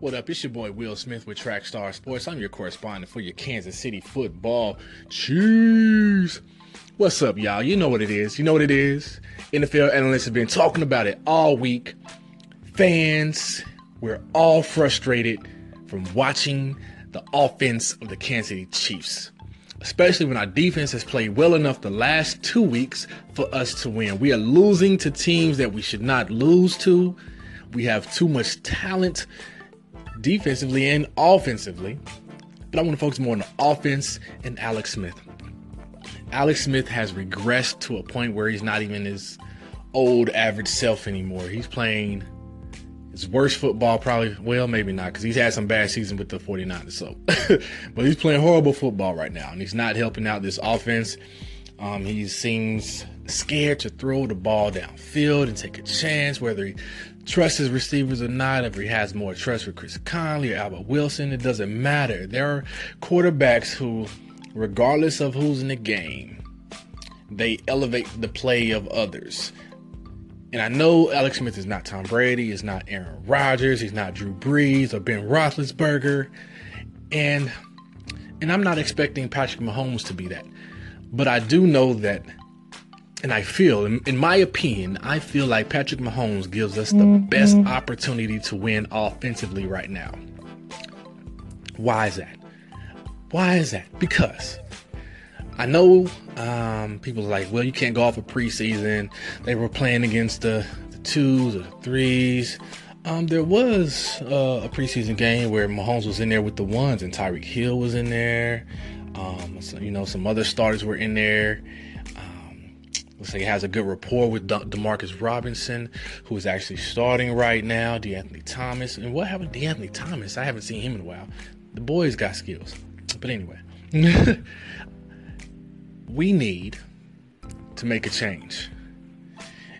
What up? It's your boy Will Smith with Track Trackstar Sports. I'm your correspondent for your Kansas City football. Chiefs. What's up, y'all? You know what it is. You know what it is. NFL analysts have been talking about it all week. Fans, we're all frustrated from watching the offense of the Kansas City Chiefs, especially when our defense has played well enough the last two weeks for us to win. We are losing to teams that we should not lose to. We have too much talent defensively and offensively. But I want to focus more on the offense and Alex Smith. Alex Smith has regressed to a point where he's not even his old average self anymore. He's playing his worst football, probably. Well, maybe not, because he's had some bad seasons with the 49ers. So, but he's playing horrible football right now, and he's not helping out this offense. Um, he seems scared to throw the ball downfield and take a chance, whether he trusts his receivers or not, if he has more trust with Chris Conley or Albert Wilson, it doesn't matter. There are quarterbacks who, regardless of who's in the game, they elevate the play of others. And I know Alex Smith is not Tom Brady, is not Aaron Rodgers, he's not Drew Brees or Ben Roethlisberger, and and I'm not expecting Patrick Mahomes to be that. But I do know that and I feel, in, in, my opinion, I feel like Patrick Mahomes gives us the mm-hmm. best opportunity to win offensively right now. Why is that? Why is that? Because I know um, people are like, well, you can't go off of preseason. They were playing against the, the twos or the threes. Um, there was uh, a preseason game where Mahomes was in there with the ones, and Tyreek Hill was in there. Um, so, you know, some other starters were in there Looks like he has a good rapport with De- Demarcus Robinson, who is actually starting right now. DeAnthony Thomas. And what happened to DeAnthony Thomas? I haven't seen him in a while. The boy's got skills. But anyway, we need to make a change.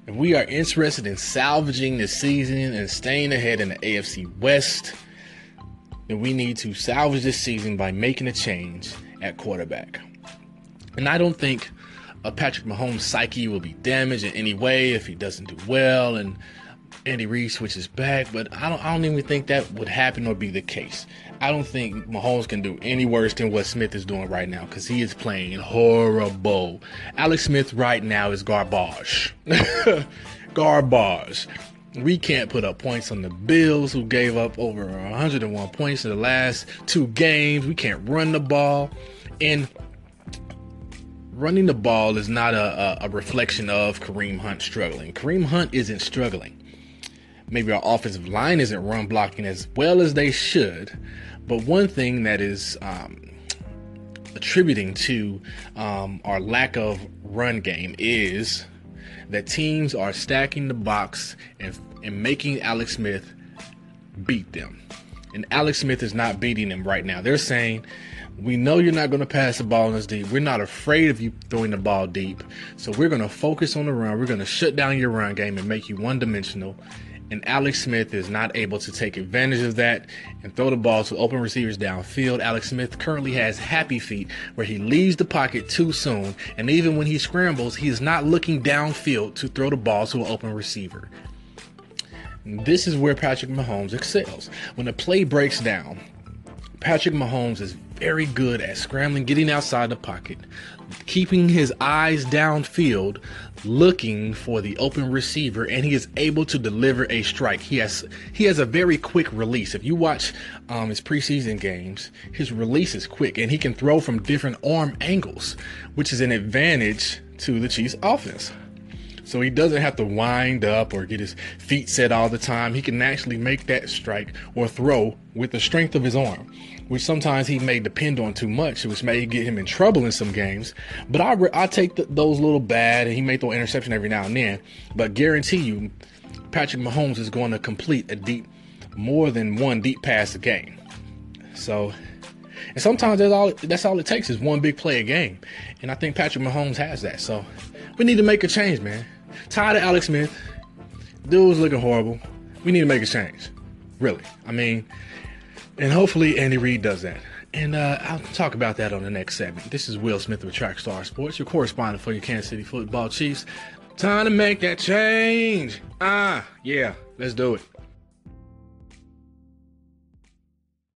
If we are interested in salvaging the season and staying ahead in the AFC West, then we need to salvage this season by making a change at quarterback. And I don't think Patrick Mahomes' psyche will be damaged in any way if he doesn't do well and Andy Reid switches back. But I don't, I don't even think that would happen or be the case. I don't think Mahomes can do any worse than what Smith is doing right now because he is playing horrible. Alex Smith right now is garbage. garbage. We can't put up points on the Bills, who gave up over 101 points in the last two games. We can't run the ball. And running the ball is not a, a, reflection of Kareem Hunt struggling. Kareem Hunt isn't struggling. Maybe our offensive line isn't run blocking as well as they should. But one thing that is um, attributing to um, our lack of run game is that teams are stacking the box and, and making Alex Smith beat them. And Alex Smith is not beating them right now. They're saying we know you're not going to pass the ball in this deep. We're not afraid of you throwing the ball deep. So we're going to focus on the run. We're going to shut down your run game and make you one dimensional. And Alex Smith is not able to take advantage of that and throw the ball to open receivers downfield. Alex Smith currently has happy feet where he leaves the pocket too soon. And even when he scrambles, he is not looking downfield to throw the ball to an open receiver. This is where Patrick Mahomes excels. When a play breaks down, Patrick Mahomes is very good at scrambling, getting outside the pocket, keeping his eyes downfield, looking for the open receiver, and he is able to deliver a strike. He has he has a very quick release. If you watch um, his preseason games, his release is quick, and he can throw from different arm angles, which is an advantage to the Chiefs' offense. So he doesn't have to wind up or get his feet set all the time. He can actually make that strike or throw with the strength of his arm, which sometimes he may depend on too much, which may get him in trouble in some games. But I, I take the, those little bad, and he may throw interception every now and then. But guarantee you, Patrick Mahomes is going to complete a deep, more than one deep pass a game. So, and sometimes that's all that's all it takes is one big play a game, and I think Patrick Mahomes has that. So, we need to make a change, man. Tired of Alex Smith. Dude's looking horrible. We need to make a change. Really. I mean, and hopefully Andy Reid does that. And uh, I'll talk about that on the next segment. This is Will Smith of Trackstar Sports, your correspondent for your Kansas City Football Chiefs. Time to make that change. Ah, yeah, let's do it.